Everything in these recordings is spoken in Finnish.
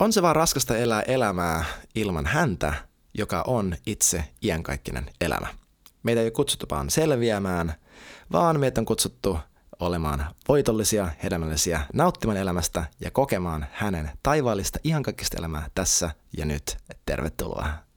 On se vaan raskasta elää elämää ilman häntä, joka on itse iänkaikkinen elämä. Meitä ei ole kutsuttu vaan selviämään, vaan meitä on kutsuttu olemaan voitollisia, hedelmällisiä, nauttimaan elämästä ja kokemaan hänen taivaallista iankaikkista elämää tässä ja nyt. Tervetuloa!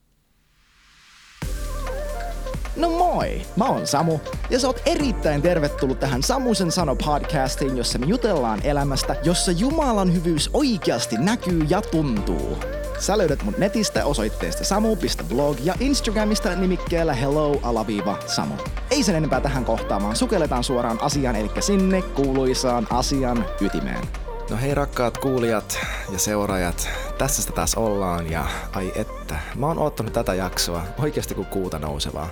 No moi, mä oon Samu ja sä oot erittäin tervetullut tähän Samusen sano podcastiin, jossa me jutellaan elämästä, jossa Jumalan hyvyys oikeasti näkyy ja tuntuu. Sä löydät mut netistä osoitteesta samu.blog ja Instagramista nimikkeellä hello-samu. Ei sen enempää tähän kohtaamaan, sukelletaan suoraan asiaan, eli sinne kuuluisaan asian ytimeen. No hei rakkaat kuulijat ja seuraajat, tässä sitä taas ollaan ja ai että, mä oon ottanut tätä jaksoa oikeasti kuin kuuta nousevaa.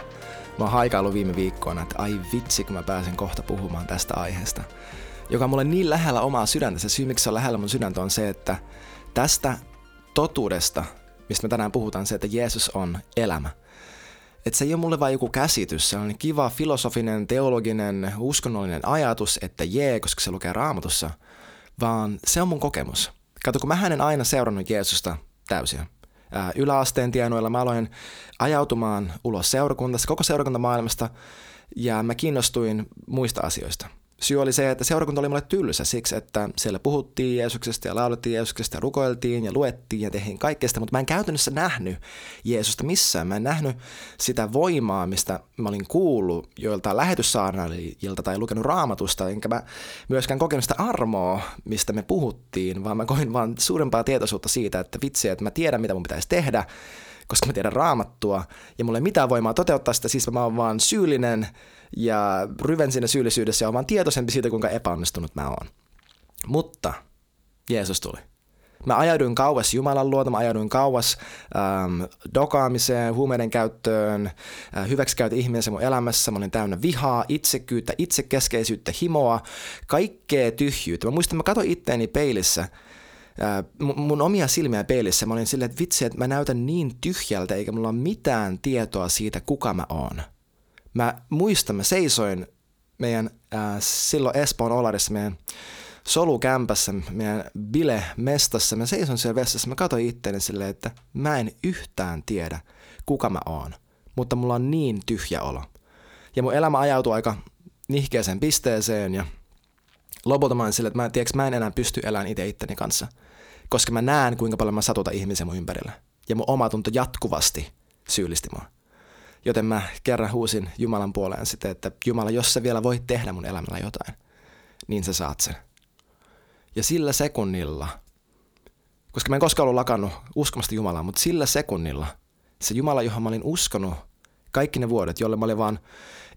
Mä oon haikailu viime viikkoina, että ai vitsi kun mä pääsen kohta puhumaan tästä aiheesta. Joka on mulle niin lähellä omaa sydäntä, se syy miksi se on lähellä mun sydäntä on se, että tästä totuudesta, mistä me tänään puhutaan, se, että Jeesus on elämä. Että se ei ole mulle vain joku käsitys, se on kiva filosofinen, teologinen, uskonnollinen ajatus, että jee, koska se lukee raamatussa, vaan se on mun kokemus. Kato, kun mä en aina seurannut Jeesusta täysin. Yläasteen tienoilla mä aloin ajautumaan ulos seurakuntasta, koko seurakuntamaailmasta, ja mä kiinnostuin muista asioista – syy oli se, että seurakunta oli mulle tylsä siksi, että siellä puhuttiin Jeesuksesta ja laulettiin Jeesuksesta ja rukoiltiin ja luettiin ja tehtiin kaikkea mutta mä en käytännössä nähnyt Jeesusta missään. Mä en nähnyt sitä voimaa, mistä mä olin kuullut joilta lähetyssaarnaajilta tai lukenut raamatusta, enkä mä myöskään kokenut sitä armoa, mistä me puhuttiin, vaan mä koin vaan suurempaa tietoisuutta siitä, että vitsi, että mä tiedän, mitä mun pitäisi tehdä, koska mä tiedän raamattua ja mulla ei mitään voimaa toteuttaa sitä, siis mä oon vaan syyllinen ja ryven siinä syyllisyydessä ja on vaan tietoisempi siitä, kuinka epäonnistunut mä oon. Mutta Jeesus tuli. Mä ajauduin kauas Jumalan luota, mä ajauduin kauas ähm, dokaamiseen, huumeiden käyttöön, äh, hyväksikäytön ihmisen mun elämässä. Mä olin täynnä vihaa, itsekyyttä, itsekeskeisyyttä, himoa, kaikkea tyhjyyttä. Mä muistan, mä katsoin itteeni peilissä, äh, mun, omia silmiä peilissä. Mä olin silleen, että vitsi, että mä näytän niin tyhjältä, eikä mulla ole mitään tietoa siitä, kuka mä oon. Mä muistan, mä seisoin meidän äh, silloin Espoon Olarissa, meidän solukämpässä, meidän bile-mestassa. Mä seison siellä vessassa, mä katsoin itteeni silleen, että mä en yhtään tiedä, kuka mä oon. Mutta mulla on niin tyhjä olo. Ja mun elämä ajautui aika nihkeeseen pisteeseen ja lopulta mä olin että mä, tiedätkö, mä en enää pysty elämään itse itteni kanssa. Koska mä näen, kuinka paljon mä satutan ihmisiä mun ympärillä. Ja mun oma tunto jatkuvasti syyllisti mua. Joten mä kerran huusin Jumalan puoleen sitten, että Jumala, jos sä vielä voit tehdä mun elämällä jotain, niin sä saat sen. Ja sillä sekunnilla, koska mä en koskaan ollut lakannut uskomasta Jumalaa, mutta sillä sekunnilla se Jumala, johon mä olin uskonut kaikki ne vuodet, jolle mä olin vaan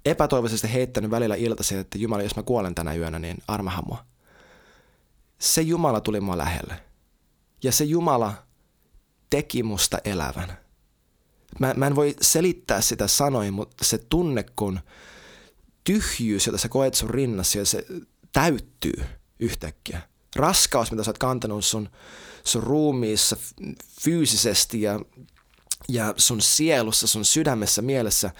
epätoivoisesti heittänyt välillä iltaisin, että Jumala, jos mä kuolen tänä yönä, niin armahan mua. Se Jumala tuli mua lähelle. Ja se Jumala teki musta elävän. Mä, mä en voi selittää sitä sanoin, mutta se tunne, kun tyhjyys, jota sä koet sun rinnassa, ja se täyttyy yhtäkkiä. Raskaus, mitä sä oot kantanut sun, sun ruumiissa fyysisesti ja, ja sun sielussa, sun sydämessä, mielessä,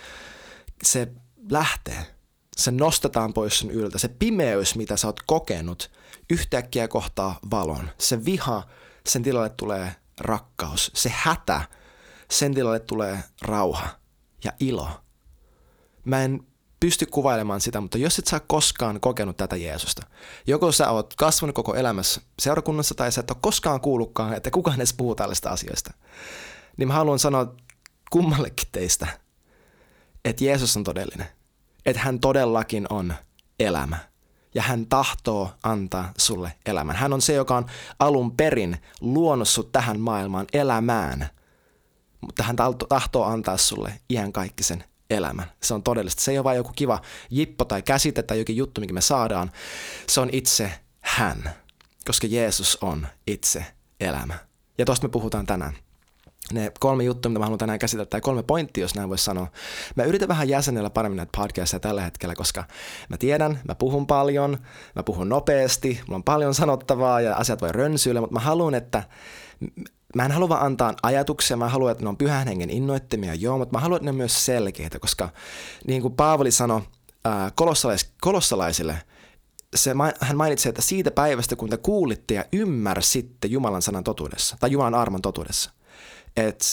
se lähtee. Se nostetaan pois sun yltä. Se pimeys, mitä sä oot kokenut, yhtäkkiä kohtaa valon. Se viha, sen tilalle tulee rakkaus. Se hätä, sen tilalle tulee rauha ja ilo. Mä en pysty kuvailemaan sitä, mutta jos et sä koskaan kokenut tätä Jeesusta, joko sä oot kasvanut koko elämässä seurakunnassa tai sä et ole koskaan kuullutkaan, että kukaan edes puhuu tällaista asioista, niin mä haluan sanoa kummallekin teistä, että Jeesus on todellinen. Että hän todellakin on elämä. Ja hän tahtoo antaa sulle elämän. Hän on se, joka on alun perin luonut sut tähän maailmaan elämään – mutta hän tahtoo antaa sulle iän kaikkisen elämän. Se on todellista. Se ei ole vain joku kiva jippo tai käsite tai jokin juttu, mikä me saadaan. Se on itse hän, koska Jeesus on itse elämä. Ja tosta me puhutaan tänään. Ne kolme juttua, mitä mä haluan tänään käsitellä, tai kolme pointtia, jos näin voisi sanoa. Mä yritän vähän jäsenellä paremmin näitä podcasteja tällä hetkellä, koska mä tiedän, mä puhun paljon, mä puhun nopeasti, mulla on paljon sanottavaa ja asiat voi rönsyillä, mutta mä haluan, että mä en halua vaan antaa ajatuksia, mä haluan, että ne on pyhän hengen innoittamia, joo, mutta mä haluan, että ne on myös selkeitä, koska niin kuin Paavali sanoi äh, kolossalais, kolossalaisille, se, hän mainitsi, että siitä päivästä, kun te kuulitte ja ymmärsitte Jumalan sanan totuudessa, tai Jumalan armon totuudessa, että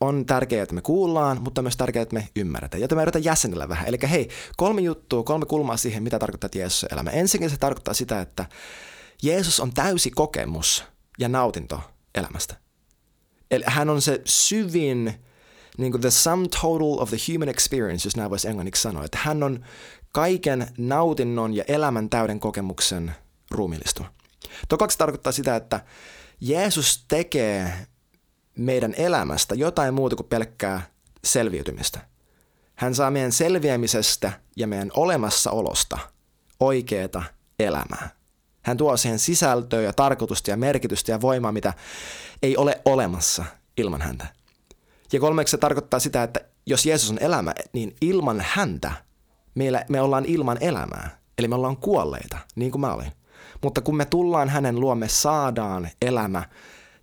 on tärkeää, että me kuullaan, mutta myös tärkeää, että me ymmärretään. Joten mä yritän jäsenellä vähän. Eli hei, kolme juttua, kolme kulmaa siihen, mitä tarkoittaa Jeesuksen elämä. Ensinnäkin se tarkoittaa sitä, että Jeesus on täysi kokemus ja nautinto elämästä. Eli hän on se syvin, niin kuin the sum total of the human experience, jos näin voisi englanniksi sanoa. Että hän on kaiken nautinnon ja elämän täyden kokemuksen ruumiillistuma. Tokaksi tarkoittaa sitä, että Jeesus tekee meidän elämästä jotain muuta kuin pelkkää selviytymistä. Hän saa meidän selviämisestä ja meidän olemassaolosta oikeata elämää. Hän tuo siihen sisältöä ja tarkoitusta ja merkitystä ja voimaa, mitä ei ole olemassa ilman häntä. Ja kolmeksi se tarkoittaa sitä, että jos Jeesus on elämä, niin ilman häntä meillä, me ollaan ilman elämää. Eli me ollaan kuolleita, niin kuin mä olin. Mutta kun me tullaan hänen luomme, saadaan elämä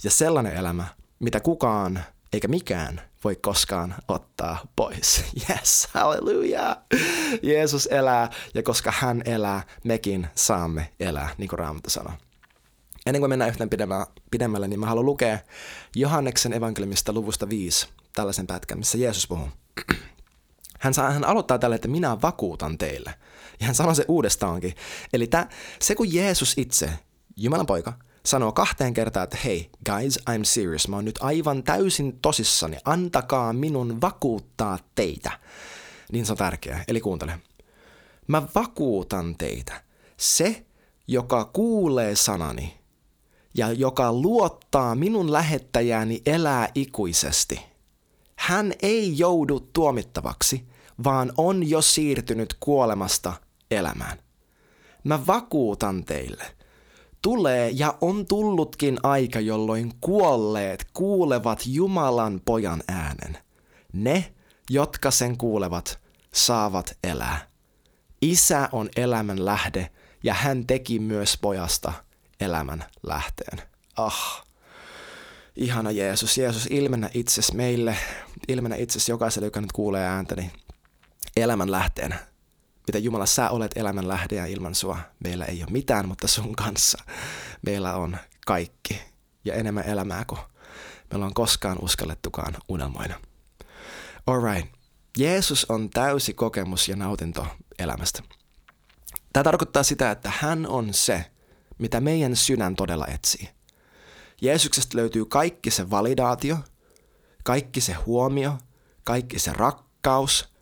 ja sellainen elämä, mitä kukaan eikä mikään voi koskaan ottaa pois. Yes, hallelujah. Jeesus elää ja koska hän elää, mekin saamme elää, niin kuin Raamattu sanoo. Ennen kuin mennään yhtään pidemmälle, niin mä haluan lukea Johanneksen evankeliumista luvusta 5, tällaisen pätkän, missä Jeesus puhuu. Hän, saa, hän aloittaa tällä, että minä vakuutan teille. Ja hän sanoo se uudestaankin. Eli tää, se kun Jeesus itse, Jumalan poika, sanoo kahteen kertaan, että hei, guys, I'm serious. Mä oon nyt aivan täysin tosissani. Antakaa minun vakuuttaa teitä. Niin se on tärkeää. Eli kuuntele. Mä vakuutan teitä. Se, joka kuulee sanani ja joka luottaa minun lähettäjääni elää ikuisesti. Hän ei joudu tuomittavaksi, vaan on jo siirtynyt kuolemasta elämään. Mä vakuutan teille – Tulee ja on tullutkin aika, jolloin kuolleet kuulevat Jumalan pojan äänen. Ne, jotka sen kuulevat, saavat elää. Isä on elämän lähde ja hän teki myös pojasta elämän lähteen. Ah, ihana Jeesus. Jeesus, ilmennä itses meille, ilmennä itses jokaiselle, joka nyt kuulee ääntäni elämän lähteen mitä Jumala sä olet elämän lähde ja ilman sua meillä ei ole mitään, mutta sun kanssa meillä on kaikki ja enemmän elämää kuin me ollaan koskaan uskallettukaan unelmoina. Alright. Jeesus on täysi kokemus ja nautinto elämästä. Tämä tarkoittaa sitä, että hän on se, mitä meidän sydän todella etsii. Jeesuksesta löytyy kaikki se validaatio, kaikki se huomio, kaikki se rakkaus –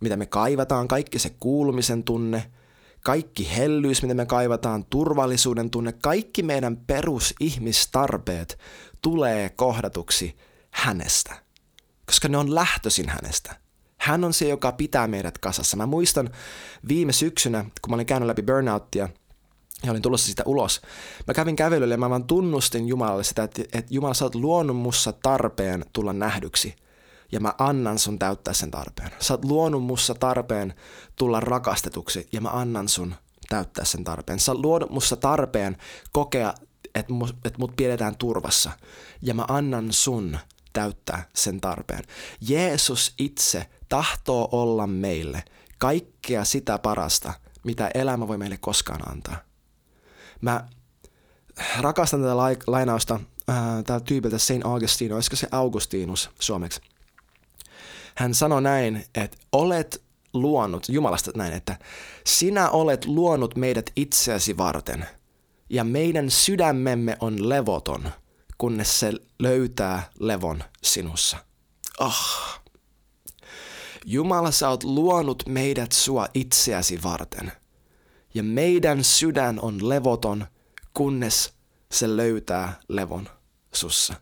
mitä me kaivataan, kaikki se kuulumisen tunne, kaikki hellyys, mitä me kaivataan, turvallisuuden tunne, kaikki meidän perusihmistarpeet tulee kohdatuksi hänestä, koska ne on lähtöisin hänestä. Hän on se, joka pitää meidät kasassa. Mä muistan viime syksynä, kun mä olin käynyt läpi burnouttia, ja olin tulossa sitä ulos. Mä kävin kävelylle ja mä vaan tunnustin Jumalalle sitä, että, että Jumala sä oot luonut mussa tarpeen tulla nähdyksi ja mä annan sun täyttää sen tarpeen. Sä oot luonut mussa tarpeen tulla rakastetuksi ja mä annan sun täyttää sen tarpeen. Sä oot luonut mussa tarpeen kokea, että mut, et mut pidetään turvassa ja mä annan sun täyttää sen tarpeen. Jeesus itse tahtoo olla meille kaikkea sitä parasta, mitä elämä voi meille koskaan antaa. Mä rakastan tätä lainausta äh, tältä tyypiltä Saint Augustine, olisiko se Augustinus suomeksi? Hän sanoi näin, että olet luonut, Jumalasta näin, että sinä olet luonut meidät itseäsi varten ja meidän sydämemme on levoton, kunnes se löytää levon sinussa. Oh. Jumala, sä oot luonut meidät sua itseäsi varten. Ja meidän sydän on levoton, kunnes se löytää levon sussa.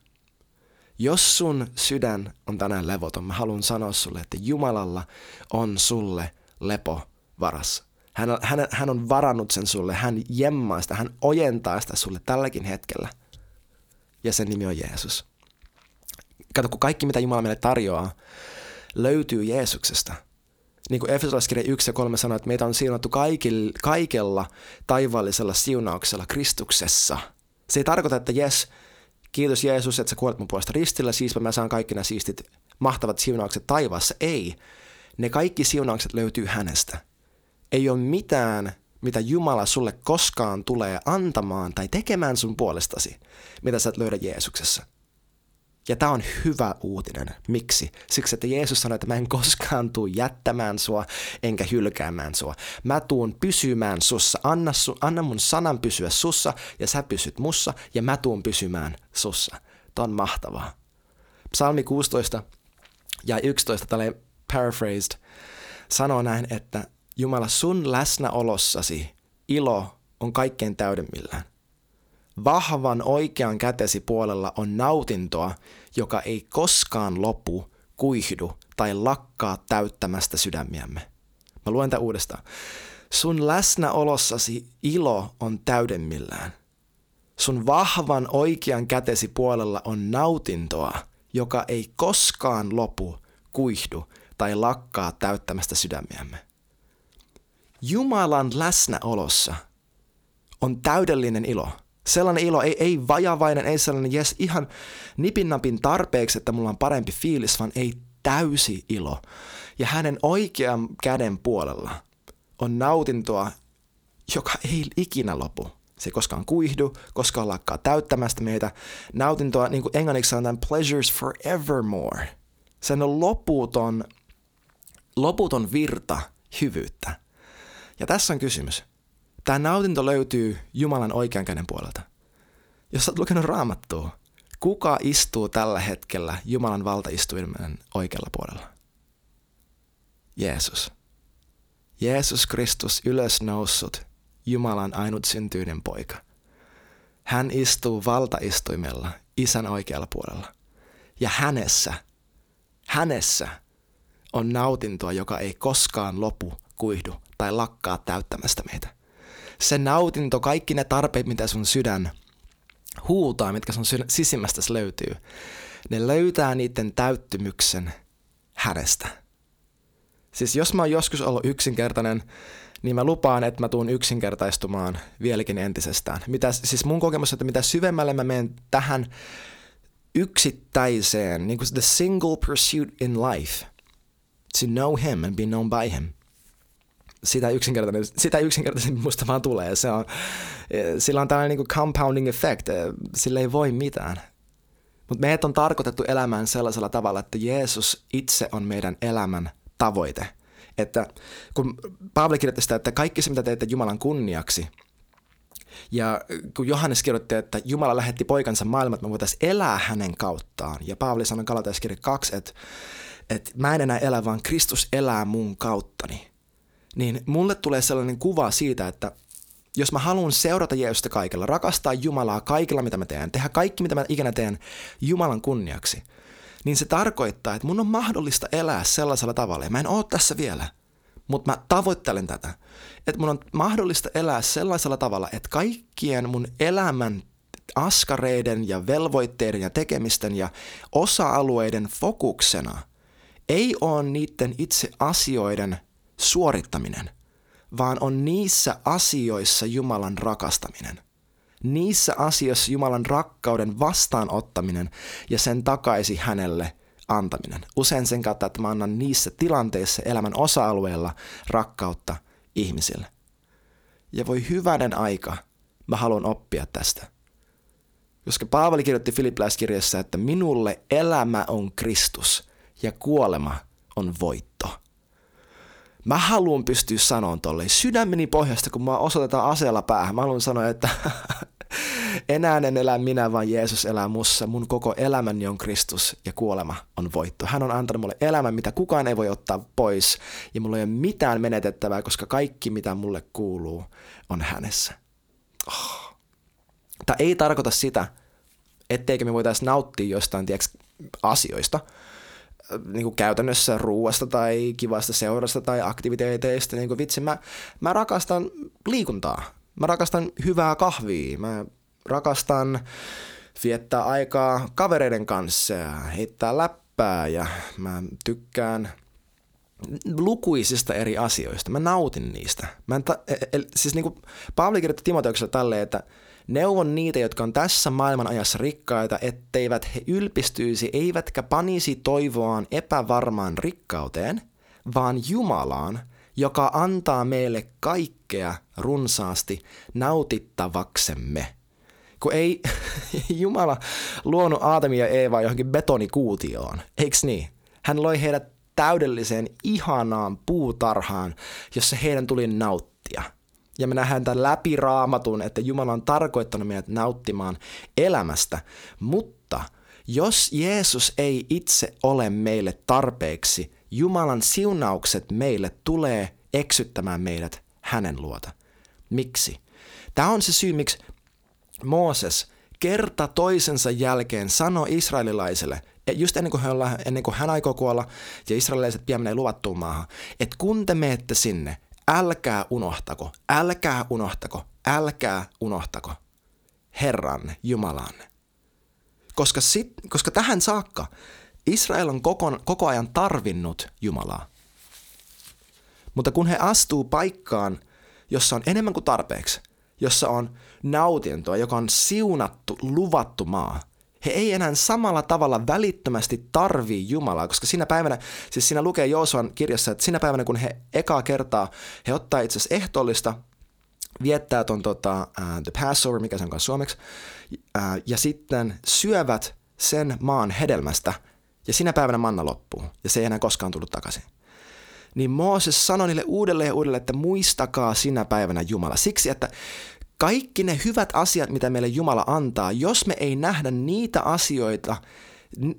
Jos sun sydän on tänään levoton, mä haluan sanoa sulle, että Jumalalla on sulle lepo varassa. Hän hän, hän on varannut sen sulle, hän jemmaa sitä, hän ojentaa sitä sulle tälläkin hetkellä. Ja sen nimi on Jeesus. Kato, kun kaikki mitä Jumala meille tarjoaa, löytyy Jeesuksesta. Niin kuin Efesolaiskirja 1 ja 3 sanoo, että meitä on siunattu kaikella taivaallisella siunauksella Kristuksessa. Se ei tarkoita, että jes, kiitos Jeesus, että sä kuolet mun puolesta ristillä, siispä mä saan kaikki nämä siistit mahtavat siunaukset taivaassa. Ei, ne kaikki siunaukset löytyy hänestä. Ei ole mitään, mitä Jumala sulle koskaan tulee antamaan tai tekemään sun puolestasi, mitä sä et löydä Jeesuksessa. Ja tämä on hyvä uutinen. Miksi? Siksi, että Jeesus sanoi, että mä en koskaan tuu jättämään sua, enkä hylkäämään sua. Mä tuun pysymään sussa. Anna, su, anna mun sanan pysyä sussa, ja sä pysyt mussa, ja mä tuun pysymään sussa. Tämä on mahtavaa. Psalmi 16 ja 11, tälle paraphrased, sanoo näin, että Jumala, sun läsnäolossasi ilo on kaikkein täydemmillään. Vahvan oikean kätesi puolella on nautintoa, joka ei koskaan lopu, kuihdu tai lakkaa täyttämästä sydämiämme. Mä luen tämän uudestaan. Sun läsnäolossasi ilo on täydemmillään. Sun vahvan oikean kätesi puolella on nautintoa, joka ei koskaan lopu, kuihdu tai lakkaa täyttämästä sydämiämme. Jumalan läsnäolossa on täydellinen ilo. Sellainen ilo, ei, ei vajavainen, ei sellainen jes ihan nipinnapin tarpeeksi, että mulla on parempi fiilis, vaan ei täysi ilo. Ja hänen oikean käden puolella on nautintoa, joka ei ikinä lopu. Se ei koskaan kuihdu, koskaan lakkaa täyttämästä meitä. Nautintoa, niin kuin englanniksi sanotaan, pleasures forevermore. Sen on loputon, loputon virta hyvyyttä. Ja tässä on kysymys. Tämä nautinto löytyy Jumalan oikean käden puolelta. Jos olet lukenut raamattua, kuka istuu tällä hetkellä Jumalan valtaistuimen oikealla puolella? Jeesus. Jeesus Kristus ylösnoussut, Jumalan ainut syntyinen poika. Hän istuu valtaistuimella isän oikealla puolella. Ja hänessä, hänessä on nautintoa, joka ei koskaan lopu, kuihdu tai lakkaa täyttämästä meitä. Se nautinto, kaikki ne tarpeet, mitä sun sydän huutaa, mitkä sun sisimmästä löytyy, ne löytää niiden täyttymyksen hänestä. Siis jos mä oon joskus ollut yksinkertainen, niin mä lupaan, että mä tuun yksinkertaistumaan vieläkin entisestään. Mitä, siis mun kokemus että mitä syvemmälle mä menen tähän yksittäiseen, niin kuin the single pursuit in life, to know him and be known by him – sitä, yksinkertainen, sitä yksinkertaisemmin musta vaan tulee. Se on, sillä on tällainen niin compounding effect, sillä ei voi mitään. Mutta meidät on tarkoitettu elämään sellaisella tavalla, että Jeesus itse on meidän elämän tavoite. Että kun Paavali kirjoitti sitä, että kaikki se mitä teette Jumalan kunniaksi, ja kun Johannes kirjoitti, että Jumala lähetti poikansa maailmaan, että me voitaisiin elää hänen kauttaan. Ja Paavali sanoi Galataiskirja 2, että, että mä en enää elä, vaan Kristus elää mun kauttani niin mulle tulee sellainen kuva siitä, että jos mä haluan seurata Jeesusta kaikella, rakastaa Jumalaa kaikilla, mitä mä teen, tehdä kaikki, mitä mä ikinä teen Jumalan kunniaksi, niin se tarkoittaa, että mun on mahdollista elää sellaisella tavalla. Ja mä en oo tässä vielä, mutta mä tavoittelen tätä. Että mun on mahdollista elää sellaisella tavalla, että kaikkien mun elämän askareiden ja velvoitteiden ja tekemisten ja osa-alueiden fokuksena ei ole niiden itse asioiden suorittaminen, vaan on niissä asioissa Jumalan rakastaminen. Niissä asioissa Jumalan rakkauden vastaanottaminen ja sen takaisi hänelle antaminen. Usein sen kautta, että mä annan niissä tilanteissa elämän osa-alueella rakkautta ihmisille. Ja voi hyvänen aika, mä haluan oppia tästä. Koska Paavali kirjoitti Filippiläiskirjassa, että minulle elämä on Kristus ja kuolema on voitto. Mä haluan pystyä sanomaan tolle sydämeni pohjasta, kun mä osoitetaan aseella päähän. Mä haluan sanoa, että enää en elä minä, vaan Jeesus elää mussa. Mun koko elämäni on Kristus ja kuolema on voitto. Hän on antanut mulle elämän, mitä kukaan ei voi ottaa pois. Ja mulla ei ole mitään menetettävää, koska kaikki, mitä mulle kuuluu, on hänessä. Oh. Tämä ei tarkoita sitä, etteikö me voitaisiin nauttia jostain tiiäks, asioista – niin kuin käytännössä ruuasta tai kivasta seurasta tai aktiviteeteista. Niin kuin vitsi, mä, mä rakastan liikuntaa. Mä rakastan hyvää kahvia. Mä rakastan viettää aikaa kavereiden kanssa ja heittää läppää ja mä tykkään lukuisista eri asioista. Mä nautin niistä. Mä en ta- e-, e- siis niin kuin Paavali kirjoitti Timoteuksella tälleen, että – Neuvon niitä, jotka on tässä maailman ajassa rikkaita, etteivät he ylpistyisi eivätkä panisi toivoaan epävarmaan rikkauteen, vaan Jumalaan, joka antaa meille kaikkea runsaasti nautittavaksemme. Kun ei Jumala luonut Aatamia ja Eevaa johonkin betonikuutioon, eiks niin? Hän loi heidät täydelliseen, ihanaan puutarhaan, jossa heidän tuli nauttia. Ja me nähdään tämän läpi raamatun, että Jumala on tarkoittanut meidät nauttimaan elämästä, mutta jos Jeesus ei itse ole meille tarpeeksi, Jumalan siunaukset meille tulee eksyttämään meidät hänen luota. Miksi? Tämä on se syy, miksi Mooses kerta toisensa jälkeen sanoi israelilaisille, just ennen kuin, hän, ennen kuin hän aikoo kuolla ja israelilaiset pian menee luvattuun maahan, että kun te menette sinne, älkää unohtako, älkää unohtako, älkää unohtako Herran Jumalanne. Koska, sit, koska tähän saakka Israel on koko, koko ajan tarvinnut Jumalaa. Mutta kun he astuu paikkaan, jossa on enemmän kuin tarpeeksi, jossa on nautintoa, joka on siunattu, luvattu maa, he ei enää samalla tavalla välittömästi tarvii Jumalaa, koska siinä päivänä, siis siinä lukee Joosuan kirjassa, että siinä päivänä kun he ekaa kertaa, he ottaa itse asiassa ehtoollista, viettää ton tota, uh, the Passover, mikä se on suomeksi, uh, ja sitten syövät sen maan hedelmästä, ja sinä päivänä manna loppuu, ja se ei enää koskaan tullut takaisin. Niin Mooses sanoi niille uudelleen ja uudelleen, että muistakaa sinä päivänä Jumala. Siksi, että kaikki ne hyvät asiat, mitä meille Jumala antaa, jos me ei nähdä niitä asioita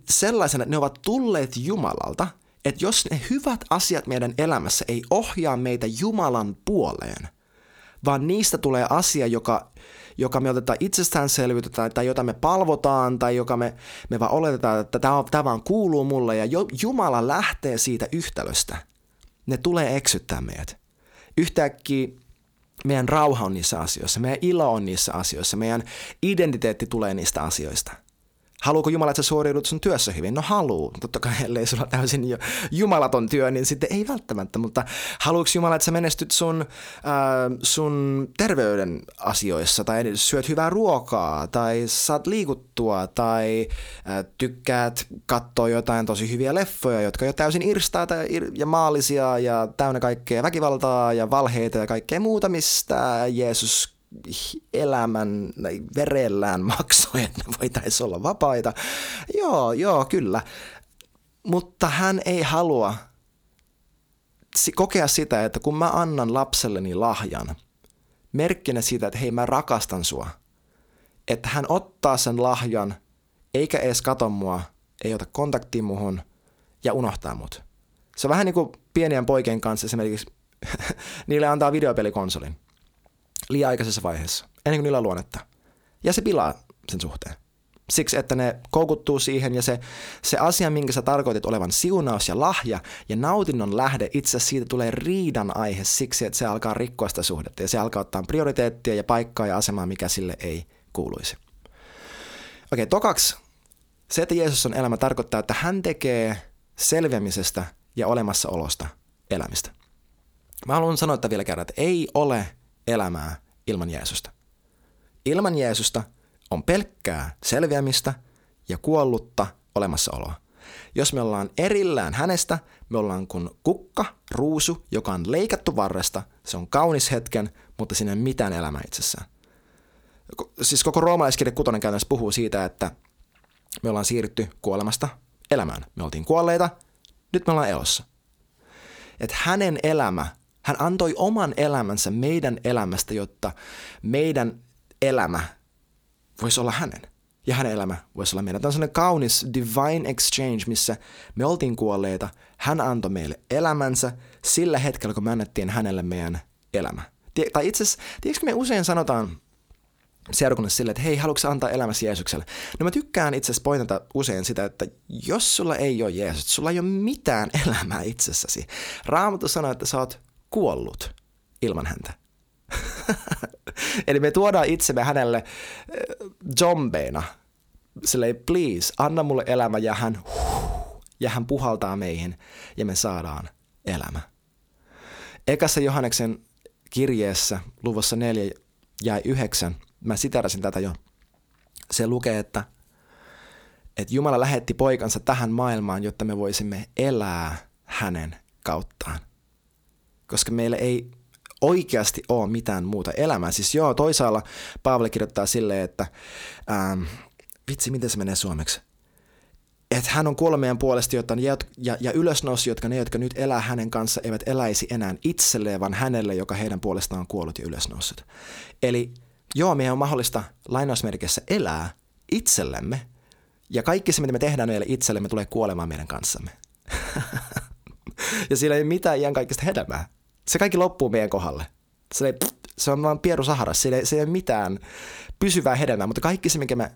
sellaisena, että ne ovat tulleet Jumalalta, että jos ne hyvät asiat meidän elämässä ei ohjaa meitä Jumalan puoleen, vaan niistä tulee asia, joka, joka me otetaan itsestäänselvyyttä tai, tai jota me palvotaan tai joka me, me vaan oletetaan, että tämä, tämä vaan kuuluu mulle ja Jumala lähtee siitä yhtälöstä. Ne tulee eksyttää meidät. Yhtäkkiä meidän rauha on niissä asioissa, meidän ilo on niissä asioissa, meidän identiteetti tulee niistä asioista – Haluuko Jumala, että sä suoriudut sun työssä hyvin? No haluu. Totta kai, ellei sulla täysin jo jumalaton työ, niin sitten ei välttämättä. Mutta haluuko Jumala, että sä menestyt sun, äh, sun terveyden asioissa, tai syöt hyvää ruokaa, tai saat liikuttua, tai äh, tykkäät katsoa jotain tosi hyviä leffoja, jotka jo täysin irstaita ja maallisia ja täynnä kaikkea väkivaltaa ja valheita ja kaikkea muuta, mistä Jeesus elämän verellään maksoi, että me voitaisiin olla vapaita. Joo, joo, kyllä. Mutta hän ei halua kokea sitä, että kun mä annan lapselleni lahjan, merkkinä siitä, että hei mä rakastan sua, että hän ottaa sen lahjan, eikä edes kato mua, ei ota kontaktia muhun ja unohtaa mut. Se on vähän niin kuin pienien poikien kanssa esimerkiksi, niille antaa videopelikonsolin liian aikaisessa vaiheessa, ennen kuin niillä on luonnetta. Ja se pilaa sen suhteen. Siksi, että ne koukuttuu siihen ja se, se asia, minkä sä tarkoitit olevan siunaus ja lahja ja nautinnon lähde, itse siitä tulee riidan aihe siksi, että se alkaa rikkoa sitä suhdetta ja se alkaa ottaa prioriteettia ja paikkaa ja asemaa, mikä sille ei kuuluisi. Okei, tokaksi. Se, että Jeesus on elämä, tarkoittaa, että hän tekee selviämisestä ja olemassaolosta elämistä. Mä haluan sanoa että vielä kerran, että ei ole elämää ilman Jeesusta. Ilman Jeesusta on pelkkää selviämistä ja kuollutta olemassaoloa. Jos me ollaan erillään hänestä, me ollaan kuin kukka, ruusu, joka on leikattu varresta. Se on kaunis hetken, mutta siinä ei mitään elämää itsessään. Siis koko roomalaiskirja kutonen käytännössä puhuu siitä, että me ollaan siirrytty kuolemasta elämään. Me oltiin kuolleita, nyt me ollaan elossa. Että hänen elämä hän antoi oman elämänsä meidän elämästä, jotta meidän elämä voisi olla hänen. Ja hänen elämä voisi olla meidän. Tämä on sellainen kaunis divine exchange, missä me oltiin kuolleita. Hän antoi meille elämänsä sillä hetkellä, kun me annettiin hänelle meidän elämä. Tai itse asiassa, me usein sanotaan seurakunnassa sille, että hei, haluatko antaa elämäsi Jeesukselle? No mä tykkään itse asiassa pointata usein sitä, että jos sulla ei ole Jeesus, sulla ei ole mitään elämää itsessäsi. Raamattu sanoo, että sä oot kuollut ilman häntä. Eli me tuodaan itsemme hänelle äh, zombeina. Silleen, please, anna mulle elämä ja hän, huh, ja hän puhaltaa meihin ja me saadaan elämä. Ekassa Johanneksen kirjeessä luvussa 4 ja 9, mä siterasin tätä jo, se lukee, että, että Jumala lähetti poikansa tähän maailmaan, jotta me voisimme elää hänen kauttaan. Koska meillä ei oikeasti ole mitään muuta elämää. Siis joo, toisaalla Paavali kirjoittaa silleen, että ähm, vitsi, miten se menee suomeksi? Että hän on kuollut meidän puolesta, jotta, ja, ja, ja ylösnousi, jotka ne, jotka nyt elää hänen kanssa, eivät eläisi enää itselleen, vaan hänelle, joka heidän puolestaan on kuollut ja ylösnoussut. Eli joo, meidän on mahdollista lainausmerkissä elää itsellemme, ja kaikki se, mitä me tehdään meille itsellemme, tulee kuolemaan meidän kanssamme. ja siellä ei mitään kaikista hedelmää. Se kaikki loppuu meidän kohdalle. Se, ei, se on vaan pieru saharas, se ei, se ei ole mitään pysyvää hedelmää, mutta kaikki se, mikä me,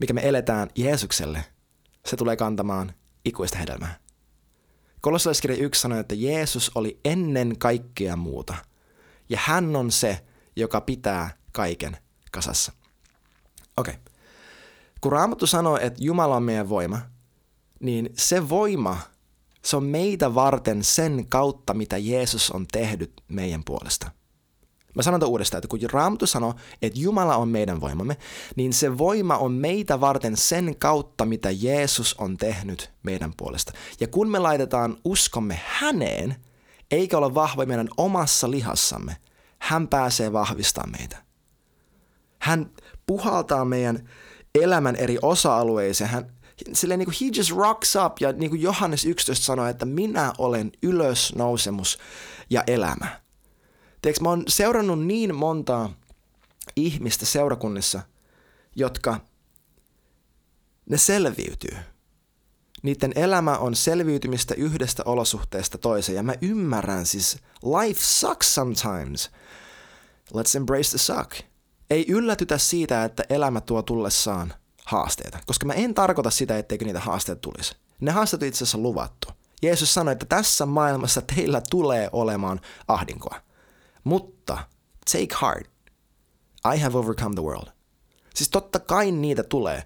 mikä me eletään Jeesukselle, se tulee kantamaan ikuista hedelmää. Kolossalaiskirja 1 sanoi, että Jeesus oli ennen kaikkea muuta, ja hän on se, joka pitää kaiken kasassa. Okei. Okay. Kun Raamattu sanoo, että Jumala on meidän voima, niin se voima – se on meitä varten sen kautta, mitä Jeesus on tehnyt meidän puolesta. Mä sanon uudestaan, että kun Raamattu sanoo, että Jumala on meidän voimamme, niin se voima on meitä varten sen kautta, mitä Jeesus on tehnyt meidän puolesta. Ja kun me laitetaan uskomme häneen, eikä olla vahva meidän omassa lihassamme, hän pääsee vahvistamaan meitä. Hän puhaltaa meidän elämän eri osa-alueisiin. Hän, silleen niin kuin he just rocks up ja niin kuin Johannes 11 sanoi, että minä olen ylösnousemus ja elämä. Teekö, mä oon seurannut niin montaa ihmistä seurakunnissa, jotka ne selviytyy. Niiden elämä on selviytymistä yhdestä olosuhteesta toiseen. Ja mä ymmärrän siis, life sucks sometimes. Let's embrace the suck. Ei yllätytä siitä, että elämä tuo tullessaan haasteita, koska mä en tarkoita sitä, etteikö niitä haasteita tulisi. Ne haasteet on itse asiassa luvattu. Jeesus sanoi, että tässä maailmassa teillä tulee olemaan ahdinkoa. Mutta take heart. I have overcome the world. Siis totta kai niitä tulee,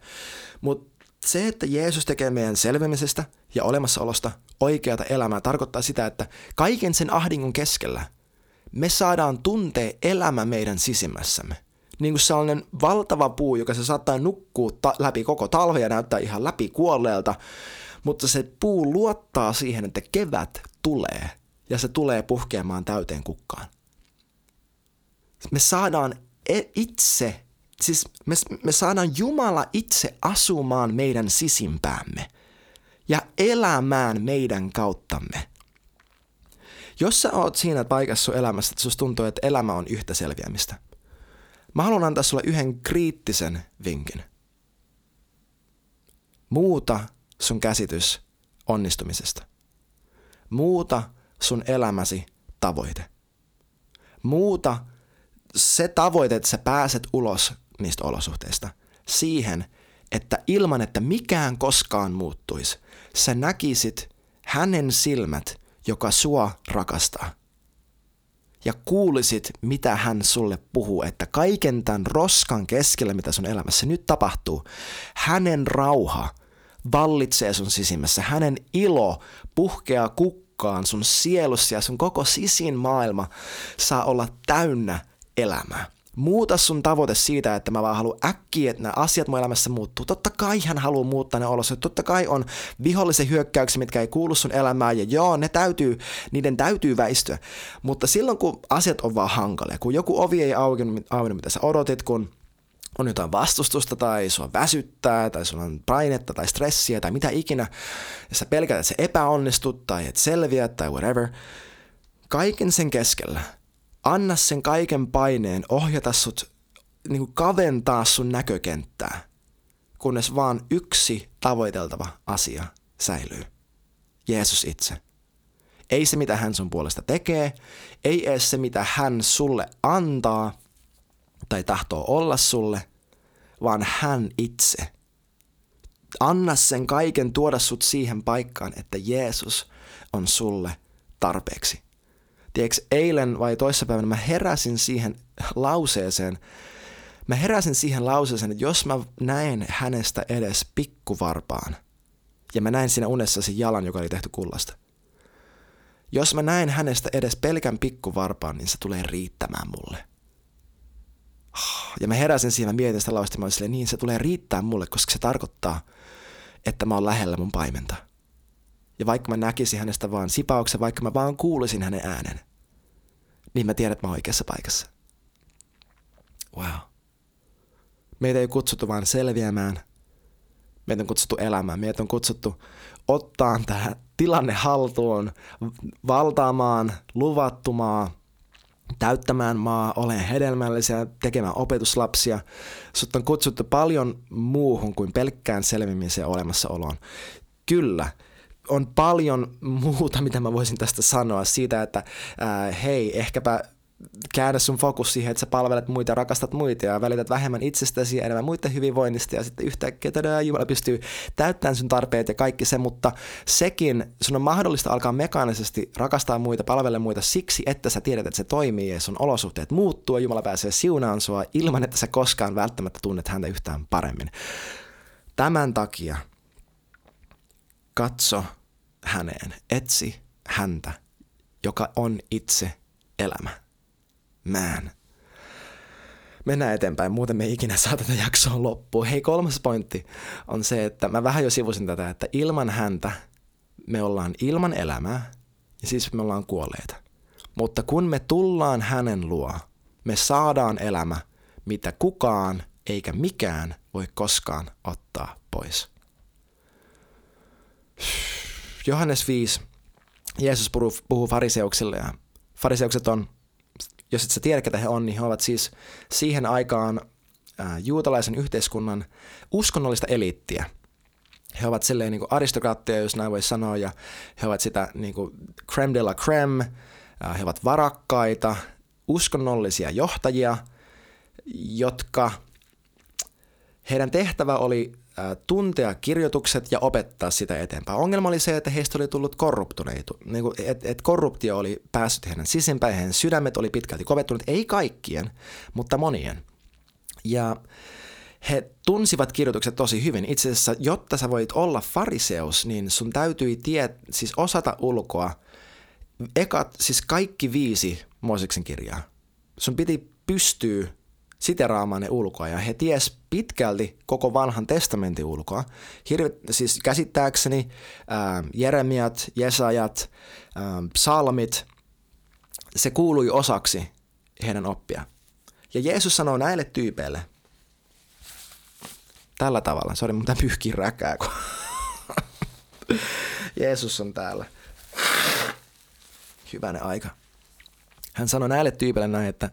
mutta se, että Jeesus tekee meidän selvimisestä ja olemassaolosta oikeata elämää, tarkoittaa sitä, että kaiken sen ahdingon keskellä me saadaan tuntea elämä meidän sisimmässämme niin kuin sellainen valtava puu, joka se saattaa nukkua ta- läpi koko talven ja näyttää ihan läpi kuolleelta, mutta se puu luottaa siihen, että kevät tulee ja se tulee puhkeamaan täyteen kukkaan. Me saadaan e- itse, siis me, me saadaan Jumala itse asumaan meidän sisimpäämme ja elämään meidän kauttamme. Jos sä oot siinä paikassa sun elämässä, että susta tuntuu, että elämä on yhtä selviämistä – Mä haluan antaa sulle yhden kriittisen vinkin. Muuta sun käsitys onnistumisesta. Muuta sun elämäsi tavoite. Muuta se tavoite, että sä pääset ulos niistä olosuhteista siihen, että ilman, että mikään koskaan muuttuisi, sä näkisit hänen silmät, joka sua rakastaa – ja kuulisit, mitä hän sulle puhuu, että kaiken tämän roskan keskellä, mitä sun elämässä nyt tapahtuu, hänen rauha vallitsee sun sisimmässä, hänen ilo puhkeaa kukkaan sun sielussa ja sun koko sisin maailma saa olla täynnä elämää muuta sun tavoite siitä, että mä vaan haluan äkkiä, että nämä asiat mun elämässä muuttuu. Totta kai hän haluaa muuttaa ne olosuhteet. Totta kai on vihollisen hyökkäyksiä, mitkä ei kuulu sun elämään. Ja joo, ne täytyy, niiden täytyy väistyä. Mutta silloin, kun asiat on vaan hankalia, kun joku ovi ei auennut, auennut mitä sä odotit, kun on jotain vastustusta tai sua väsyttää tai sulla on painetta tai stressiä tai mitä ikinä, ja sä pelkät, että se epäonnistut tai et selviä tai whatever, kaiken sen keskellä – anna sen kaiken paineen ohjata sut, niin kuin kaventaa sun näkökenttää, kunnes vaan yksi tavoiteltava asia säilyy. Jeesus itse. Ei se, mitä hän sun puolesta tekee, ei edes se, mitä hän sulle antaa tai tahtoo olla sulle, vaan hän itse. Anna sen kaiken tuoda sut siihen paikkaan, että Jeesus on sulle tarpeeksi. Tiedätkö, eilen vai toissapäivänä mä heräsin siihen lauseeseen, mä heräsin siihen lauseeseen, että jos mä näen hänestä edes pikkuvarpaan, ja mä näin siinä unessa sen jalan, joka oli tehty kullasta. Jos mä näen hänestä edes pelkän pikkuvarpaan, niin se tulee riittämään mulle. Ja mä heräsin siihen, mä mietin sitä lausta, mä olin silleen, niin se tulee riittää mulle, koska se tarkoittaa, että mä oon lähellä mun paimenta. Ja vaikka mä näkisin hänestä vaan sipauksen, vaikka mä vaan kuulisin hänen äänen, niin mä tiedän, että mä oon oikeassa paikassa. Wow. Meitä ei kutsuttu vain selviämään, meitä on kutsuttu elämään, meitä on kutsuttu ottaa tämä tilanne haltuun, valtaamaan luvattumaa, täyttämään maa, olen hedelmällisiä, tekemään opetuslapsia. Sut on kutsuttu paljon muuhun kuin pelkkään selvimiseen ja olemassaoloon. Kyllä, on paljon muuta, mitä mä voisin tästä sanoa siitä, että ää, hei, ehkäpä käännä sun fokus siihen, että sä palvelet muita rakastat muita ja välität vähemmän itsestäsi ja enemmän muiden hyvinvoinnista ja sitten yhtäkkiä tadaa, Jumala pystyy täyttämään sun tarpeet ja kaikki se, mutta sekin sun on mahdollista alkaa mekaanisesti rakastaa muita, palvella muita siksi, että sä tiedät, että se toimii ja sun olosuhteet muuttuu ja Jumala pääsee siunaan sua ilman, että sä koskaan välttämättä tunnet häntä yhtään paremmin. Tämän takia katso häneen, etsi häntä, joka on itse elämä man. Mennään eteenpäin, muuten me ei ikinä saa tätä jaksoa loppuun. Hei, kolmas pointti on se, että mä vähän jo sivusin tätä, että ilman häntä me ollaan ilman elämää ja siis me ollaan kuolleita. Mutta kun me tullaan hänen luo, me saadaan elämä, mitä kukaan eikä mikään voi koskaan ottaa pois. Johannes 5. Jeesus puhuu, puhuu fariseuksille ja fariseukset on jos et sä tiedä, ketä he on, niin he ovat siis siihen aikaan juutalaisen yhteiskunnan uskonnollista eliittiä. He ovat silleen niin aristokraatteja, jos näin voi sanoa, ja he ovat sitä niin kuin creme de la creme, he ovat varakkaita, uskonnollisia johtajia, jotka heidän tehtävä oli tuntea kirjoitukset ja opettaa sitä eteenpäin. Ongelma oli se, että heistä oli tullut korruptuneita, niin että et korruptio oli päässyt heidän sisimpäin, heidän sydämet oli pitkälti kovettuneet, ei kaikkien, mutta monien. Ja he tunsivat kirjoitukset tosi hyvin. Itse asiassa, jotta sä voit olla fariseus, niin sun täytyi tie, siis osata ulkoa ekat, siis kaikki viisi Mooseksen kirjaa. Sun piti pystyä siteraamaan ne ulkoa. Ja he ties pitkälti koko vanhan testamentin ulkoa. Hirve, siis käsittääkseni ää, Jeremiat, Jesajat, ää, psalmit, se kuului osaksi heidän oppia. Ja Jeesus sanoo näille tyypeille tällä tavalla. Sori, mun pitää pyyhkiä räkää, kun Jeesus on täällä. Hyvänen aika. Hän sanoi näille tyypeille näin, että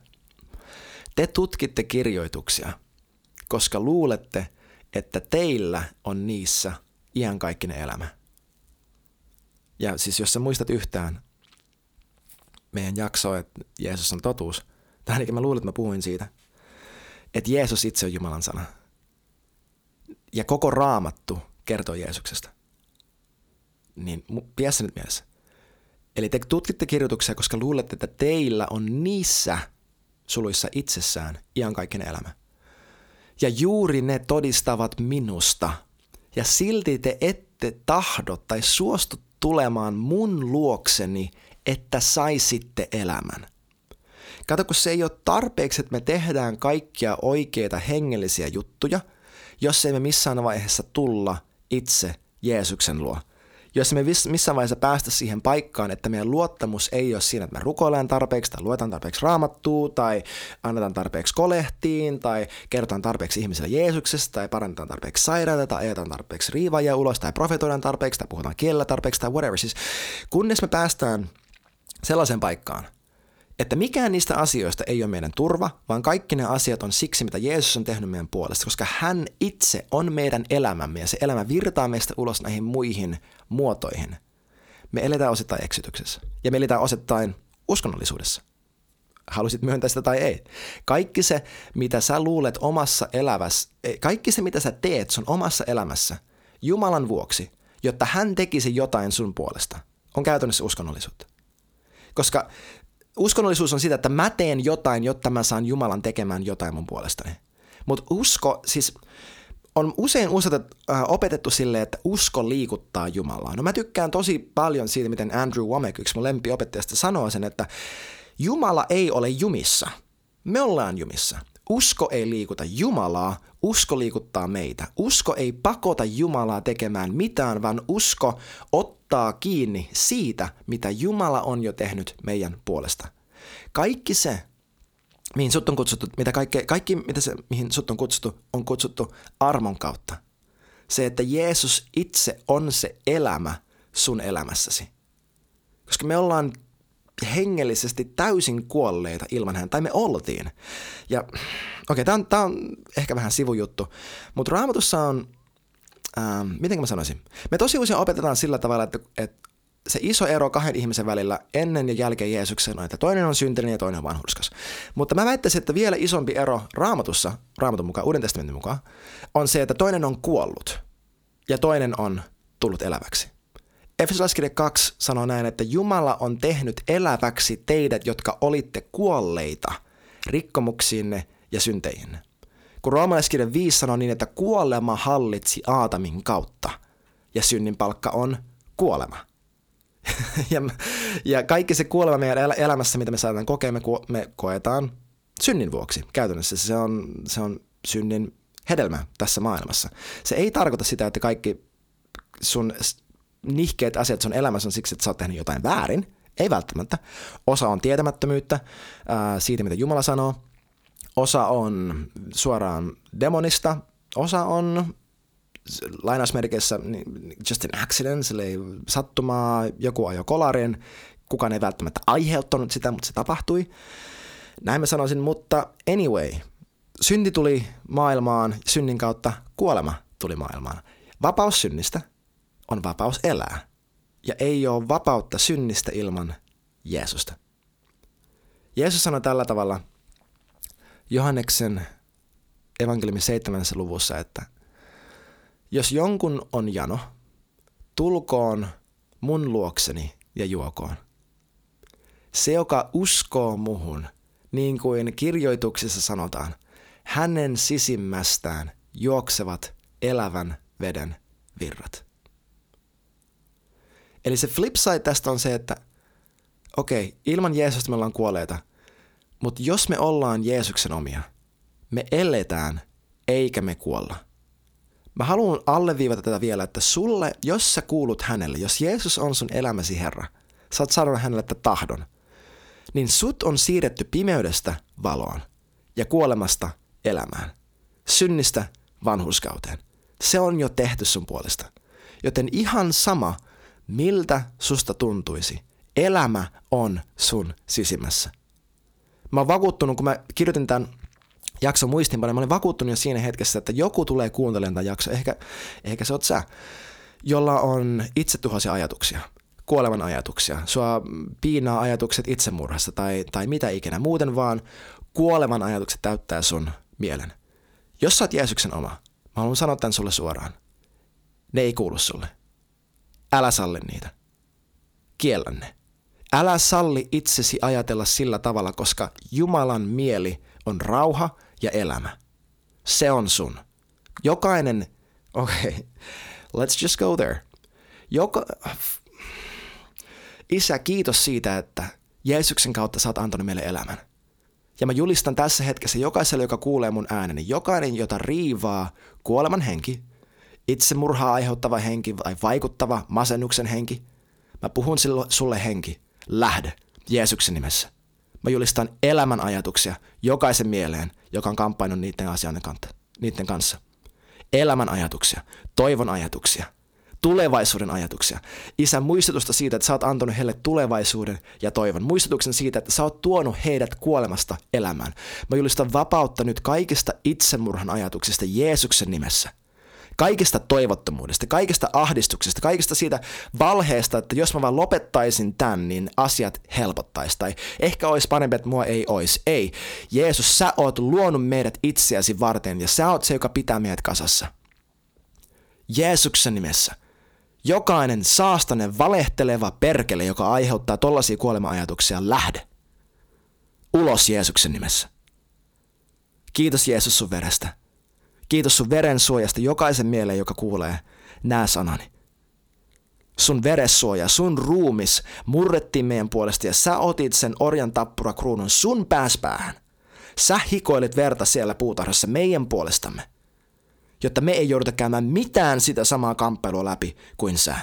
te tutkitte kirjoituksia, koska luulette, että teillä on niissä iankaikkinen elämä. Ja siis jos sä muistat yhtään meidän jaksoa, että Jeesus on totuus, tai ainakin mä luulen, että mä puhuin siitä, että Jeesus itse on Jumalan sana. Ja koko raamattu kertoo Jeesuksesta. Niin pidä se nyt mielessä. Eli te tutkitte kirjoituksia, koska luulette, että teillä on niissä suluissa itsessään iankaikkinen elämä. Ja juuri ne todistavat minusta. Ja silti te ette tahdo tai suostu tulemaan mun luokseni, että saisitte elämän. Kato, kun se ei ole tarpeeksi, että me tehdään kaikkia oikeita hengellisiä juttuja, jos ei me missään vaiheessa tulla itse Jeesuksen luo – jos me missään vaiheessa päästä siihen paikkaan, että meidän luottamus ei ole siinä, että me rukoillaan tarpeeksi tai luetaan tarpeeksi raamattua tai annetaan tarpeeksi kolehtiin tai kerrotaan tarpeeksi ihmisille Jeesuksesta tai parannetaan tarpeeksi sairaita tai ajetaan tarpeeksi riivaajia ulos tai profetoidaan tarpeeksi tai puhutaan kielellä tarpeeksi tai whatever. Siis kunnes me päästään sellaiseen paikkaan, että mikään niistä asioista ei ole meidän turva, vaan kaikki ne asiat on siksi, mitä Jeesus on tehnyt meidän puolesta, koska hän itse on meidän elämämme ja se elämä virtaa meistä ulos näihin muihin muotoihin. Me eletään osittain eksytyksessä ja me eletään osittain uskonnollisuudessa. Halusit myöntää sitä tai ei. Kaikki se, mitä sä luulet omassa elävässä, kaikki se, mitä sä teet sun omassa elämässä Jumalan vuoksi, jotta hän tekisi jotain sun puolesta, on käytännössä uskonnollisuutta. Koska uskonnollisuus on sitä, että mä teen jotain, jotta mä saan Jumalan tekemään jotain mun puolestani. Mutta usko, siis on usein usetet, äh, opetettu sille, että usko liikuttaa Jumalaa. No mä tykkään tosi paljon siitä, miten Andrew Womack, yksi mun lempiopettajasta, sanoo sen, että Jumala ei ole jumissa. Me ollaan jumissa. Usko ei liikuta Jumalaa, usko liikuttaa meitä. Usko ei pakota Jumalaa tekemään mitään, vaan usko ottaa kiinni siitä, mitä Jumala on jo tehnyt meidän puolesta. Kaikki se, mihin sut on kutsuttu, mitä kaikki, kaikki mitä se, mihin sut on kutsuttu, on kutsuttu armon kautta. Se, että Jeesus itse on se elämä sun elämässäsi. Koska me ollaan hengellisesti täysin kuolleita ilman häntä, tai me oltiin. Ja okei, okay, tämä on, on ehkä vähän sivujuttu, mutta raamatussa on, ähm, miten mä sanoisin, me tosi usein opetetaan sillä tavalla, että, että se iso ero kahden ihmisen välillä ennen ja jälkeen Jeesuksen on, että toinen on syntinen ja toinen on vanhurskas. Mutta mä väittäisin, että vielä isompi ero raamatussa, raamatun mukaan, Uuden testamentin mukaan, on se, että toinen on kuollut ja toinen on tullut eläväksi. Efesolaiskirja 2 sanoo näin, että Jumala on tehnyt eläväksi teidät, jotka olitte kuolleita rikkomuksiinne ja synteihinne. Kun roomalaiskirja 5 sanoo niin, että kuolema hallitsi Aatamin kautta ja synnin palkka on kuolema. ja, ja kaikki se kuolema meidän elämässä, mitä me saadaan kokea, me, me koetaan synnin vuoksi. Käytännössä se on, se on synnin hedelmä tässä maailmassa. Se ei tarkoita sitä, että kaikki sun nihkeät asiat sun elämässä on siksi, että sä oot tehnyt jotain väärin. Ei välttämättä. Osa on tietämättömyyttä ää, siitä, mitä Jumala sanoo. Osa on suoraan demonista. Osa on lainausmerkeissä just an accident, eli sattumaa, joku ajoi kolarin, kukaan ei välttämättä aiheuttanut sitä, mutta se tapahtui. Näin mä sanoisin, mutta anyway, synti tuli maailmaan, synnin kautta kuolema tuli maailmaan. Vapaus synnistä on vapaus elää. Ja ei ole vapautta synnistä ilman Jeesusta. Jeesus sanoi tällä tavalla Johanneksen evankeliumin 7. luvussa, että jos jonkun on jano, tulkoon mun luokseni ja juokoon. Se, joka uskoo muhun, niin kuin kirjoituksessa sanotaan, hänen sisimmästään juoksevat elävän veden virrat. Eli se flip side tästä on se, että okei, okay, ilman Jeesusta me ollaan kuolleita, mutta jos me ollaan Jeesuksen omia, me eletään eikä me kuolla. Mä haluan alleviivata tätä vielä, että sulle, jos sä kuulut hänelle, jos Jeesus on sun elämäsi Herra, sä oot sanonut hänelle että tahdon, niin sut on siirretty pimeydestä valoon ja kuolemasta elämään, synnistä vanhuskauteen. Se on jo tehty sun puolesta. Joten ihan sama, miltä susta tuntuisi, elämä on sun sisimmässä. Mä oon vakuuttunut, kun mä kirjoitin tämän jakson muistinpanoja, mä olin vakuuttunut jo siinä hetkessä, että joku tulee kuuntelemaan tämän jakson, ehkä, ehkä se oot sä, jolla on itsetuhoisia ajatuksia, kuolevan ajatuksia, sua piinaa ajatukset itsemurhasta tai, tai mitä ikinä, muuten vaan kuolevan ajatukset täyttää sun mielen. Jos sä oot Jeesuksen oma, mä haluan sanoa tämän sulle suoraan, ne ei kuulu sulle. Älä salli niitä. Kiellä ne. Älä salli itsesi ajatella sillä tavalla, koska Jumalan mieli on rauha ja elämä. Se on sun. Jokainen, okei, okay, let's just go there. Joka, Isä, kiitos siitä, että Jeesuksen kautta sä oot antanut meille elämän. Ja mä julistan tässä hetkessä jokaiselle, joka kuulee mun ääneni, jokainen, jota riivaa kuoleman henki, itsemurhaa aiheuttava henki tai vaikuttava masennuksen henki. Mä puhun sulle henki, lähde Jeesuksen nimessä. Mä julistan elämän ajatuksia jokaisen mieleen, joka on kamppainnut niiden asioiden niiden kanssa. Elämän ajatuksia, toivon ajatuksia, tulevaisuuden ajatuksia. Isä, muistutusta siitä, että sä oot antanut heille tulevaisuuden ja toivon. Muistutuksen siitä, että sä oot tuonut heidät kuolemasta elämään. Mä julistan vapautta nyt kaikista itsemurhan ajatuksista Jeesuksen nimessä – kaikesta toivottomuudesta, kaikesta ahdistuksesta, kaikesta siitä valheesta, että jos mä vaan lopettaisin tämän, niin asiat helpottaisi. Tai ehkä olisi parempi, että mua ei olisi. Ei. Jeesus, sä oot luonut meidät itseäsi varten ja sä oot se, joka pitää meidät kasassa. Jeesuksen nimessä. Jokainen saastainen, valehteleva perkele, joka aiheuttaa tollaisia kuolema-ajatuksia, lähde. Ulos Jeesuksen nimessä. Kiitos Jeesus sun verestä. Kiitos sun veren suojasta jokaisen mieleen, joka kuulee nää sanani. Sun veressuoja, sun ruumis murrettiin meidän puolesta ja sä otit sen orjan tappura kruunun sun pääspäähän. Sä hikoilit verta siellä puutarhassa meidän puolestamme, jotta me ei jouduta käymään mitään sitä samaa kamppailua läpi kuin sä.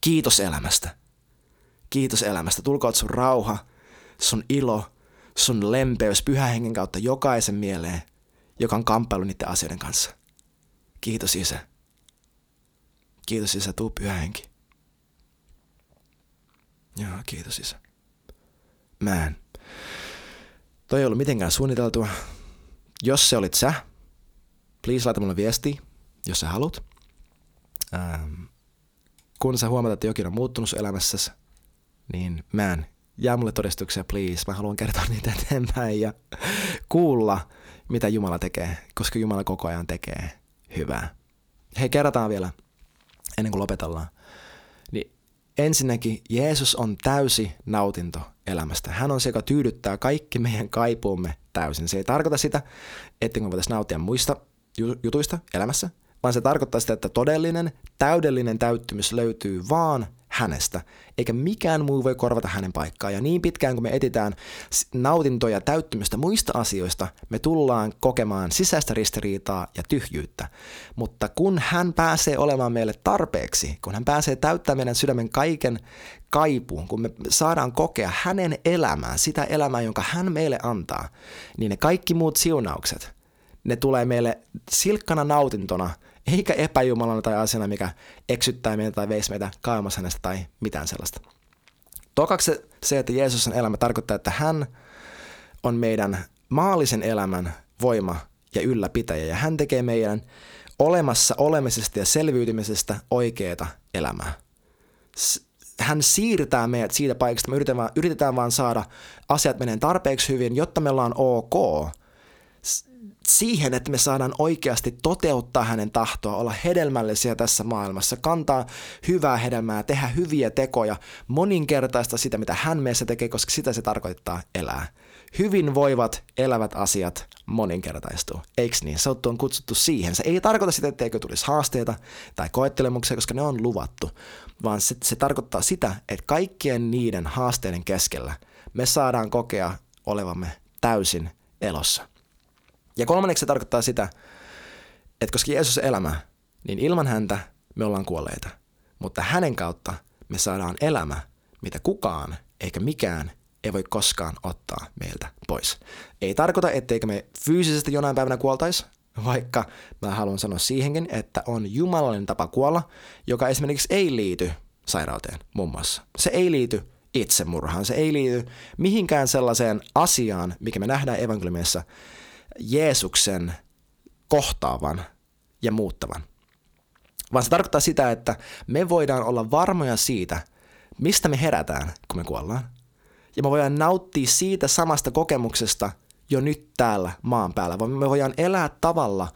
Kiitos elämästä. Kiitos elämästä. Tulkoot sun rauha, sun ilo, sun lempeys pyhän hengen kautta jokaisen mieleen, joka on kamppailu niiden asioiden kanssa. Kiitos Isä. Kiitos Isä, tuu pyhä henki. Joo, kiitos Isä. Mä en. Toi ei ollut mitenkään suunniteltua. Jos se olit sä, please laita mulle viesti, jos sä haluat. Ähm, kun sä huomaat, että jokin on muuttunut sun elämässäsi, niin mä en. Jää mulle todistuksia, please. Mä haluan kertoa niitä eteenpäin ja kuulla, mitä Jumala tekee, koska Jumala koko ajan tekee hyvää. Hei, kerrataan vielä, ennen kuin lopetellaan. Niin ensinnäkin Jeesus on täysi nautinto elämästä. Hän on se, joka tyydyttää kaikki meidän kaipuumme täysin. Se ei tarkoita sitä, että me voitaisiin nauttia muista jutuista elämässä, vaan se tarkoittaa sitä, että todellinen, täydellinen täyttymys löytyy vaan hänestä, eikä mikään muu voi korvata hänen paikkaa. Ja niin pitkään kun me etitään nautintoja täyttymystä muista asioista, me tullaan kokemaan sisäistä ristiriitaa ja tyhjyyttä. Mutta kun hän pääsee olemaan meille tarpeeksi, kun hän pääsee täyttämään meidän sydämen kaiken kaipuun, kun me saadaan kokea hänen elämää, sitä elämää, jonka hän meille antaa, niin ne kaikki muut siunaukset, ne tulee meille silkkana nautintona – eikä epäjumalana tai asiana, mikä eksyttää meitä tai veisi meitä kauemmas hänestä tai mitään sellaista. Tokaksi se, että Jeesuksen elämä tarkoittaa, että hän on meidän maallisen elämän voima ja ylläpitäjä, ja hän tekee meidän olemassa olemisesta ja selviytymisestä oikeaa elämää. Hän siirtää meidät siitä paikasta, me yritetään, yritetään vaan saada asiat meneen tarpeeksi hyvin, jotta me ollaan ok siihen, että me saadaan oikeasti toteuttaa hänen tahtoa, olla hedelmällisiä tässä maailmassa, kantaa hyvää hedelmää, tehdä hyviä tekoja, moninkertaista sitä, mitä hän meissä tekee, koska sitä se tarkoittaa elää. Hyvin voivat, elävät asiat moninkertaistuu. Eikö niin? Se on kutsuttu siihen. Se ei tarkoita sitä, etteikö tulisi haasteita tai koettelemuksia, koska ne on luvattu, vaan se, se tarkoittaa sitä, että kaikkien niiden haasteiden keskellä me saadaan kokea olevamme täysin elossa. Ja kolmanneksi se tarkoittaa sitä, että koska Jeesus elämä, niin ilman häntä me ollaan kuolleita. Mutta hänen kautta me saadaan elämä, mitä kukaan eikä mikään ei voi koskaan ottaa meiltä pois. Ei tarkoita, etteikö me fyysisesti jonain päivänä kuoltaisi, vaikka mä haluan sanoa siihenkin, että on jumalallinen tapa kuolla, joka esimerkiksi ei liity sairauteen muun muassa. Se ei liity itsemurhaan, se ei liity mihinkään sellaiseen asiaan, mikä me nähdään evankeliumissa, Jeesuksen kohtaavan ja muuttavan. Vaan se tarkoittaa sitä, että me voidaan olla varmoja siitä, mistä me herätään, kun me kuollaan. Ja me voidaan nauttia siitä samasta kokemuksesta jo nyt täällä maan päällä. Vaan me voidaan elää tavalla,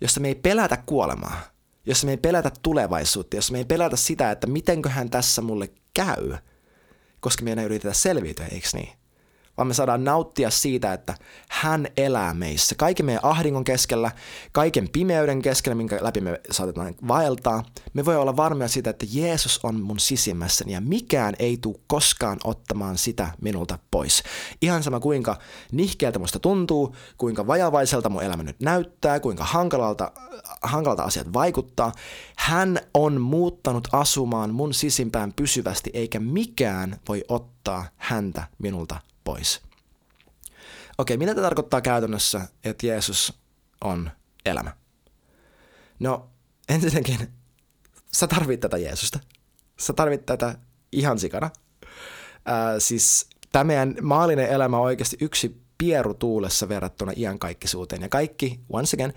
jossa me ei pelätä kuolemaa, jossa me ei pelätä tulevaisuutta, jossa me ei pelätä sitä, että mitenköhän tässä mulle käy, koska me ei yritetä selviytyä, eikö niin? Vaan me saadaan nauttia siitä, että hän elää meissä. Kaiken meidän ahdingon keskellä, kaiken pimeyden keskellä, minkä läpi me saatetaan vaeltaa, me voi olla varmoja siitä, että Jeesus on mun sisimmässäni ja mikään ei tule koskaan ottamaan sitä minulta pois. Ihan sama kuinka nihkeältä musta tuntuu, kuinka vajavaiselta mun elämä nyt näyttää, kuinka hankalalta, hankalalta asiat vaikuttaa. Hän on muuttanut asumaan mun sisimpään pysyvästi, eikä mikään voi ottaa häntä minulta pois. Okei, mitä tämä tarkoittaa käytännössä, että Jeesus on elämä? No, ensinnäkin, sä tarvit tätä Jeesusta. Sä tarvit tätä ihan sikana. Äh, siis tämä meidän maallinen elämä on oikeasti yksi pieru tuulessa verrattuna iankaikkisuuteen. Ja kaikki, once again,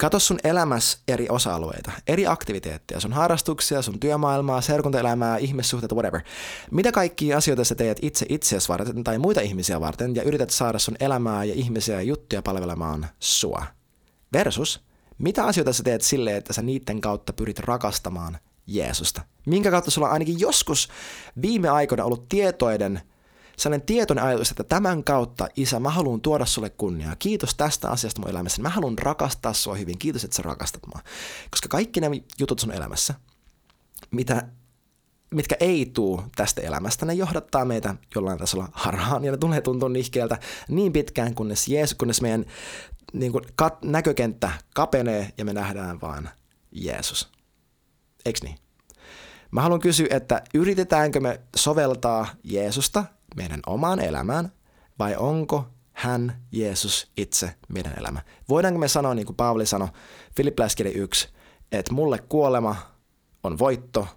Kato sun elämässä eri osa-alueita, eri aktiviteetteja, sun harrastuksia, sun työmaailmaa, seurakuntaelämää, ihmissuhteita, whatever. Mitä kaikkia asioita sä teet itse itseäsi varten tai muita ihmisiä varten ja yrität saada sun elämää ja ihmisiä ja juttuja palvelemaan sua. Versus, mitä asioita sä teet silleen, että sä niiden kautta pyrit rakastamaan Jeesusta? Minkä kautta sulla on ainakin joskus viime aikoina ollut tietoiden – sellainen tietoinen ajatus, että tämän kautta, isä, mä haluan tuoda sulle kunniaa. Kiitos tästä asiasta mun elämässä. Mä haluan rakastaa sua hyvin. Kiitos, että sä rakastat mua. Koska kaikki nämä jutut sun elämässä, mitä, mitkä ei tuu tästä elämästä, ne johdattaa meitä jollain tasolla harhaan ja ne tulee tuntua nihkeältä niin pitkään, kunnes Jeesus, kunnes meidän niin kuin, kat, näkökenttä kapenee ja me nähdään vaan Jeesus. Eiks niin? Mä haluan kysyä, että yritetäänkö me soveltaa Jeesusta meidän omaan elämään vai onko hän, Jeesus, itse meidän elämä? Voidaanko me sanoa, niin kuin Paavali sanoi, Filippiläiskirja 1, että mulle kuolema on voitto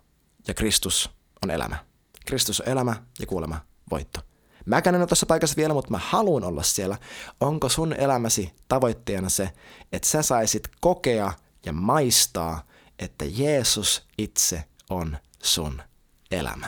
ja Kristus on elämä. Kristus on elämä ja kuolema voitto. Mäkään en ole tässä paikassa vielä, mutta mä haluan olla siellä. Onko sun elämäsi tavoitteena se, että sä saisit kokea ja maistaa, että Jeesus itse on sun elämä?